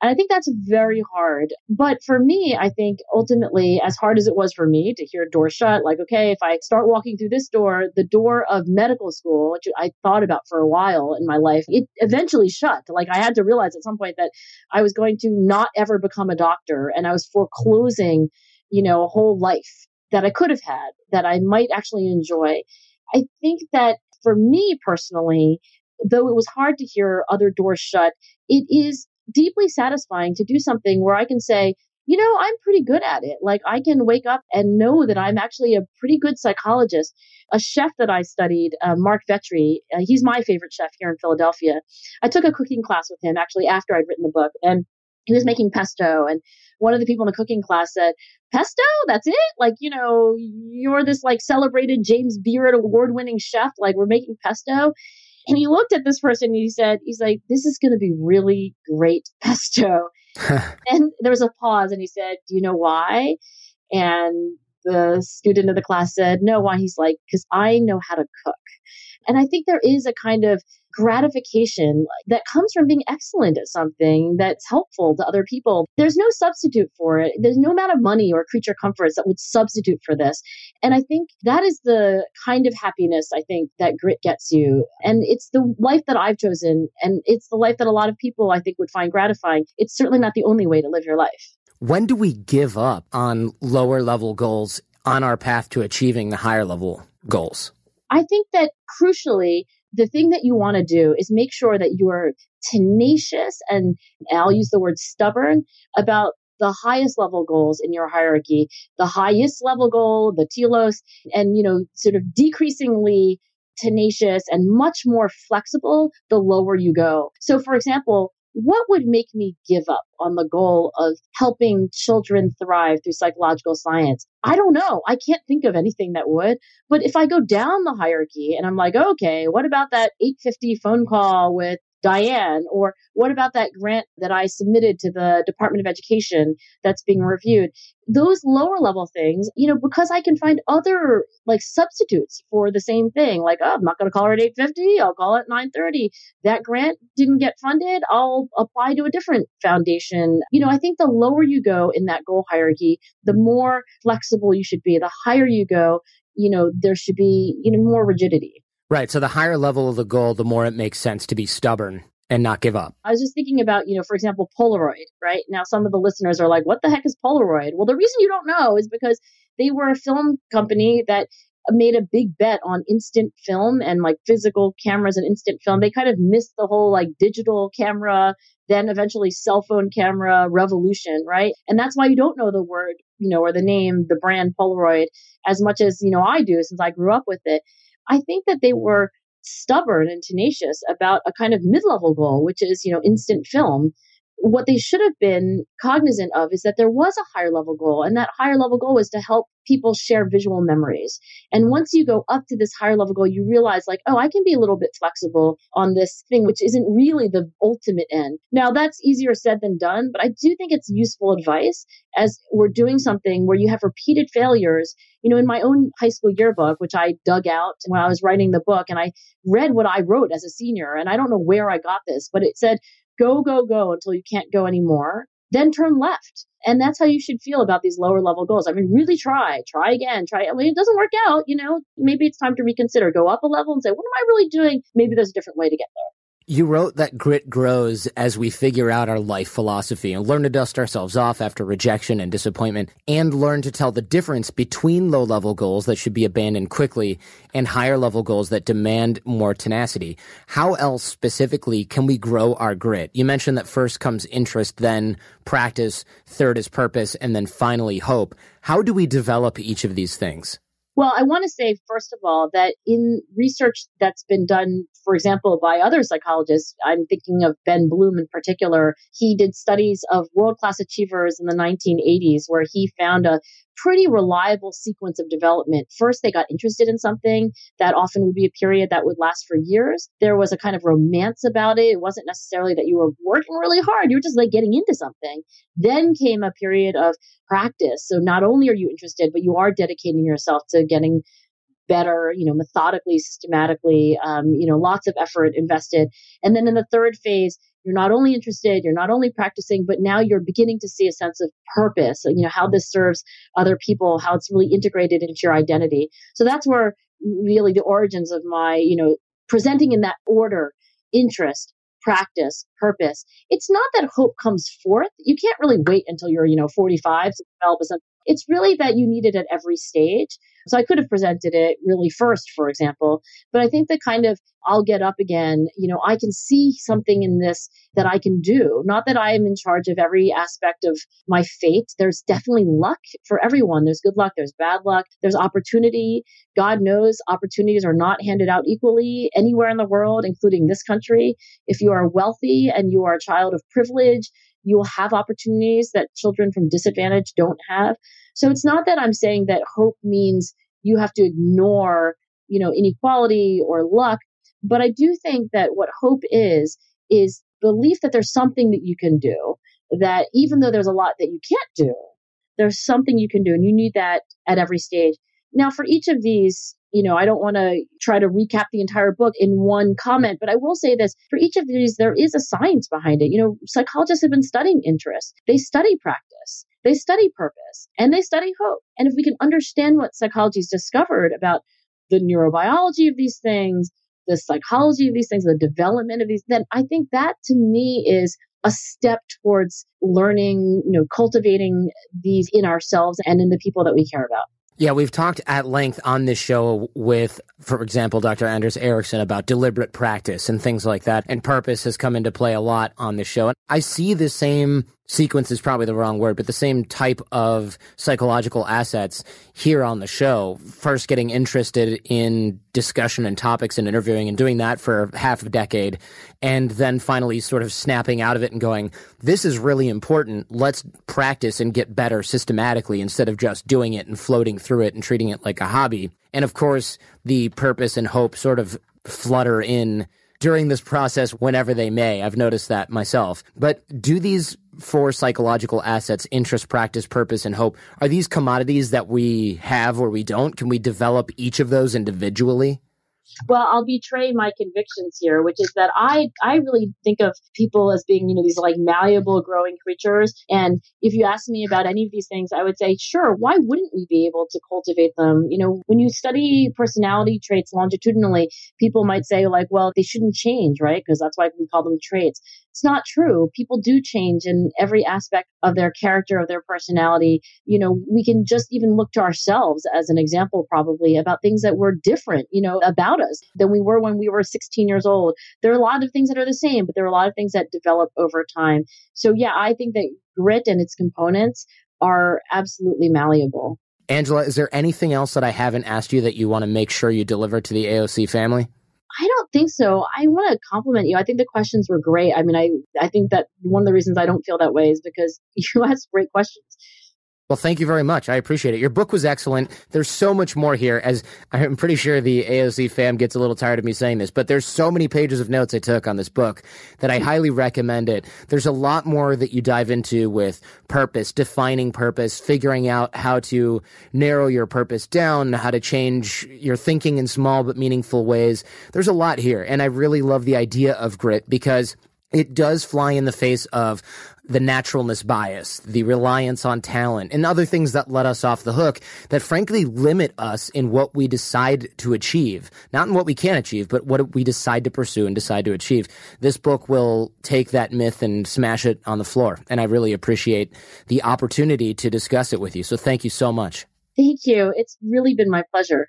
And I think that's very hard. But for me, I think ultimately, as hard as it was for me to hear a door shut, like, okay, if I start walking through this door, the door of medical school, which I thought about for a while in my life, it eventually shut. Like, I had to realize at some point that I was going to not ever become a doctor and I was foreclosing, you know, a whole life that I could have had that I might actually enjoy. I think that for me personally, though it was hard to hear other doors shut, it is deeply satisfying to do something where I can say, you know, I'm pretty good at it. Like I can wake up and know that I'm actually a pretty good psychologist. A chef that I studied, uh, Marc Vetri, uh, he's my favorite chef here in Philadelphia. I took a cooking class with him actually after I'd written the book. And he was making pesto and one of the people in the cooking class said, Pesto? That's it? Like, you know, you're this like celebrated James Beard award winning chef. Like, we're making pesto. And he looked at this person and he said, he's like, this is going to be really great pesto. and there was a pause and he said, do you know why? And the student of the class said, no, why? He's like, because I know how to cook. And I think there is a kind of gratification that comes from being excellent at something that's helpful to other people. There's no substitute for it. There's no amount of money or creature comforts that would substitute for this. And I think that is the kind of happiness I think that grit gets you. And it's the life that I've chosen. And it's the life that a lot of people I think would find gratifying. It's certainly not the only way to live your life. When do we give up on lower level goals on our path to achieving the higher level goals? I think that crucially, the thing that you want to do is make sure that you're tenacious and I'll use the word stubborn about the highest level goals in your hierarchy, the highest level goal, the telos, and, you know, sort of decreasingly tenacious and much more flexible the lower you go. So, for example, what would make me give up on the goal of helping children thrive through psychological science? I don't know. I can't think of anything that would. But if I go down the hierarchy and I'm like, okay, what about that 850 phone call with Diane? Or what about that grant that I submitted to the Department of Education that's being reviewed? Those lower level things, you know, because I can find other like substitutes for the same thing. Like, oh, I'm not going to call her at 850. I'll call it 930. That grant didn't get funded. I'll apply to a different foundation. You know, I think the lower you go in that goal hierarchy, the more flexible you should be. The higher you go, you know, there should be, you know, more rigidity. Right. So the higher level of the goal, the more it makes sense to be stubborn and not give up. I was just thinking about, you know, for example, Polaroid, right? Now, some of the listeners are like, what the heck is Polaroid? Well, the reason you don't know is because they were a film company that made a big bet on instant film and like physical cameras and instant film. They kind of missed the whole like digital camera, then eventually cell phone camera revolution, right? And that's why you don't know the word, you know, or the name, the brand Polaroid as much as, you know, I do since I grew up with it. I think that they were stubborn and tenacious about a kind of mid-level goal, which is, you know, instant film. What they should have been cognizant of is that there was a higher level goal, and that higher level goal was to help people share visual memories. And once you go up to this higher level goal, you realize, like, oh, I can be a little bit flexible on this thing, which isn't really the ultimate end. Now, that's easier said than done, but I do think it's useful advice as we're doing something where you have repeated failures you know, in my own high school yearbook, which I dug out when I was writing the book, and I read what I wrote as a senior, and I don't know where I got this, but it said, go, go, go until you can't go anymore, then turn left. And that's how you should feel about these lower level goals. I mean, really try, try again, try. I mean, it doesn't work out, you know, maybe it's time to reconsider, go up a level and say, what am I really doing? Maybe there's a different way to get there. You wrote that grit grows as we figure out our life philosophy and learn to dust ourselves off after rejection and disappointment and learn to tell the difference between low level goals that should be abandoned quickly and higher level goals that demand more tenacity. How else specifically can we grow our grit? You mentioned that first comes interest, then practice, third is purpose, and then finally hope. How do we develop each of these things? Well, I want to say, first of all, that in research that's been done, for example, by other psychologists, I'm thinking of Ben Bloom in particular, he did studies of world class achievers in the 1980s where he found a pretty reliable sequence of development. First, they got interested in something that often would be a period that would last for years. There was a kind of romance about it. It wasn't necessarily that you were working really hard, you were just like getting into something. Then came a period of practice. So not only are you interested, but you are dedicating yourself to getting better, you know, methodically, systematically, um, you know, lots of effort invested. And then in the third phase, you're not only interested, you're not only practicing, but now you're beginning to see a sense of purpose, you know, how this serves other people, how it's really integrated into your identity. So that's where really the origins of my, you know, presenting in that order, interest, practice, purpose. It's not that hope comes forth. You can't really wait until you're, you know, 45 to develop a sense. It's really that you need it at every stage. So I could have presented it really first, for example, but I think the kind of I'll get up again, you know, I can see something in this that I can do. Not that I am in charge of every aspect of my fate. There's definitely luck for everyone. There's good luck, there's bad luck, there's opportunity. God knows opportunities are not handed out equally anywhere in the world, including this country. If you are wealthy and you are a child of privilege, you will have opportunities that children from disadvantage don't have. So it's not that I'm saying that hope means you have to ignore, you know, inequality or luck, but I do think that what hope is is belief that there's something that you can do that even though there's a lot that you can't do, there's something you can do and you need that at every stage. Now for each of these you know, I don't want to try to recap the entire book in one comment, but I will say this for each of these, there is a science behind it. You know, psychologists have been studying interest, they study practice, they study purpose, and they study hope. And if we can understand what psychology has discovered about the neurobiology of these things, the psychology of these things, the development of these, then I think that to me is a step towards learning, you know, cultivating these in ourselves and in the people that we care about. Yeah, we've talked at length on this show with, for example, Dr. Anders Ericsson about deliberate practice and things like that. And purpose has come into play a lot on this show. And I see the same sequence is probably the wrong word, but the same type of psychological assets here on the show. First getting interested in discussion and topics and interviewing and doing that for half a decade. And then finally sort of snapping out of it and going, this is really important. Let's practice and get better systematically instead of just doing it and floating through it and treating it like a hobby. And of course, the purpose and hope sort of flutter in during this process whenever they may. I've noticed that myself. But do these four psychological assets interest, practice, purpose, and hope are these commodities that we have or we don't? Can we develop each of those individually? Well, I'll betray my convictions here, which is that I I really think of people as being, you know, these like malleable growing creatures. And if you ask me about any of these things, I would say, sure, why wouldn't we be able to cultivate them? You know, when you study personality traits longitudinally, people might say like, well, they shouldn't change, right? Because that's why we call them traits. It's not true. Mm. People do change in every aspect of their character, of their personality. You know, we can just even look to ourselves as an example, probably about things that were different, you know, about us than we were when we were 16 years old. There are a lot of things that are the same, but there are a lot of things that develop over time. So, yeah, I think that grit and its components are absolutely malleable. Angela, is there anything else that I haven't asked you that you want to make sure you deliver to the AOC family? I don't think so. I want to compliment you. I think the questions were great. I mean, I I think that one of the reasons I don't feel that way is because you asked great questions. Well, thank you very much. I appreciate it. Your book was excellent. There's so much more here, as I'm pretty sure the AOC fam gets a little tired of me saying this, but there's so many pages of notes I took on this book that I highly recommend it. There's a lot more that you dive into with purpose, defining purpose, figuring out how to narrow your purpose down, how to change your thinking in small but meaningful ways. There's a lot here. And I really love the idea of grit because it does fly in the face of the naturalness bias, the reliance on talent, and other things that let us off the hook that frankly limit us in what we decide to achieve. Not in what we can achieve, but what we decide to pursue and decide to achieve. This book will take that myth and smash it on the floor. And I really appreciate the opportunity to discuss it with you. So thank you so much. Thank you. It's really been my pleasure.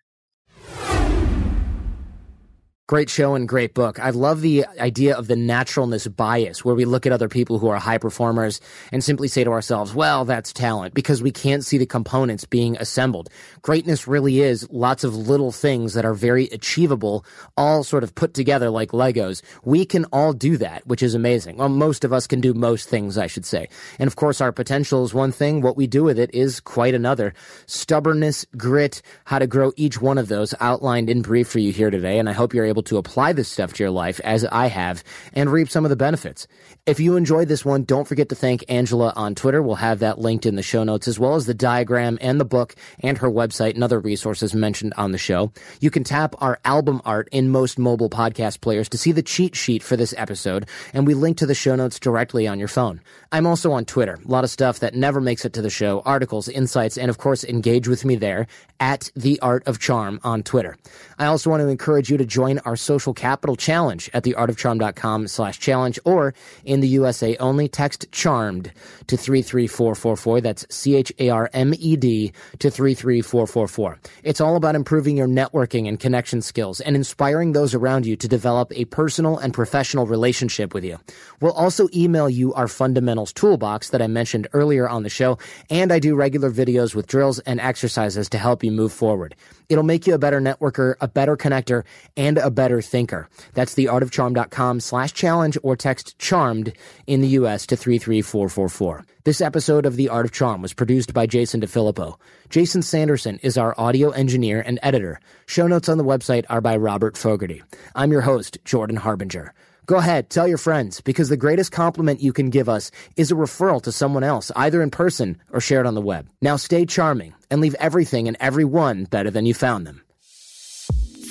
Great show and great book. I love the idea of the naturalness bias where we look at other people who are high performers and simply say to ourselves, well, that's talent because we can't see the components being assembled. Greatness really is lots of little things that are very achievable, all sort of put together like Legos. We can all do that, which is amazing. Well, most of us can do most things, I should say. And of course, our potential is one thing. What we do with it is quite another. Stubbornness, grit, how to grow each one of those outlined in brief for you here today. And I hope you're able able to apply this stuff to your life as I have and reap some of the benefits. If you enjoyed this one, don't forget to thank Angela on Twitter. We'll have that linked in the show notes as well as the diagram and the book and her website and other resources mentioned on the show. You can tap our album art in most mobile podcast players to see the cheat sheet for this episode, and we link to the show notes directly on your phone. I'm also on Twitter. A lot of stuff that never makes it to the show, articles, insights, and of course, engage with me there at The Art of Charm on Twitter. I also want to encourage you to join our social capital challenge at theartofcharm.com slash challenge or in the USA only text charmed to 33444. That's C-H-A-R-M-E-D to 33444. It's all about improving your networking and connection skills and inspiring those around you to develop a personal and professional relationship with you. We'll also email you our fundamentals toolbox that I mentioned earlier on the show, and I do regular videos with drills and exercises to help you move forward. It'll make you a better networker, a better connector, and a better thinker. That's theartofcharm.com slash challenge or text charmed in the U.S. to 33444. This episode of The Art of Charm was produced by Jason DeFilippo. Jason Sanderson is our audio engineer and editor. Show notes on the website are by Robert Fogarty. I'm your host, Jordan Harbinger. Go ahead, tell your friends, because the greatest compliment you can give us is a referral to someone else, either in person or shared on the web. Now stay charming and leave everything and everyone better than you found them.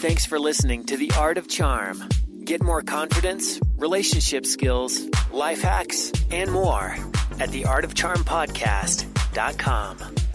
Thanks for listening to The Art of Charm. Get more confidence, relationship skills, life hacks, and more at theartofcharmpodcast.com.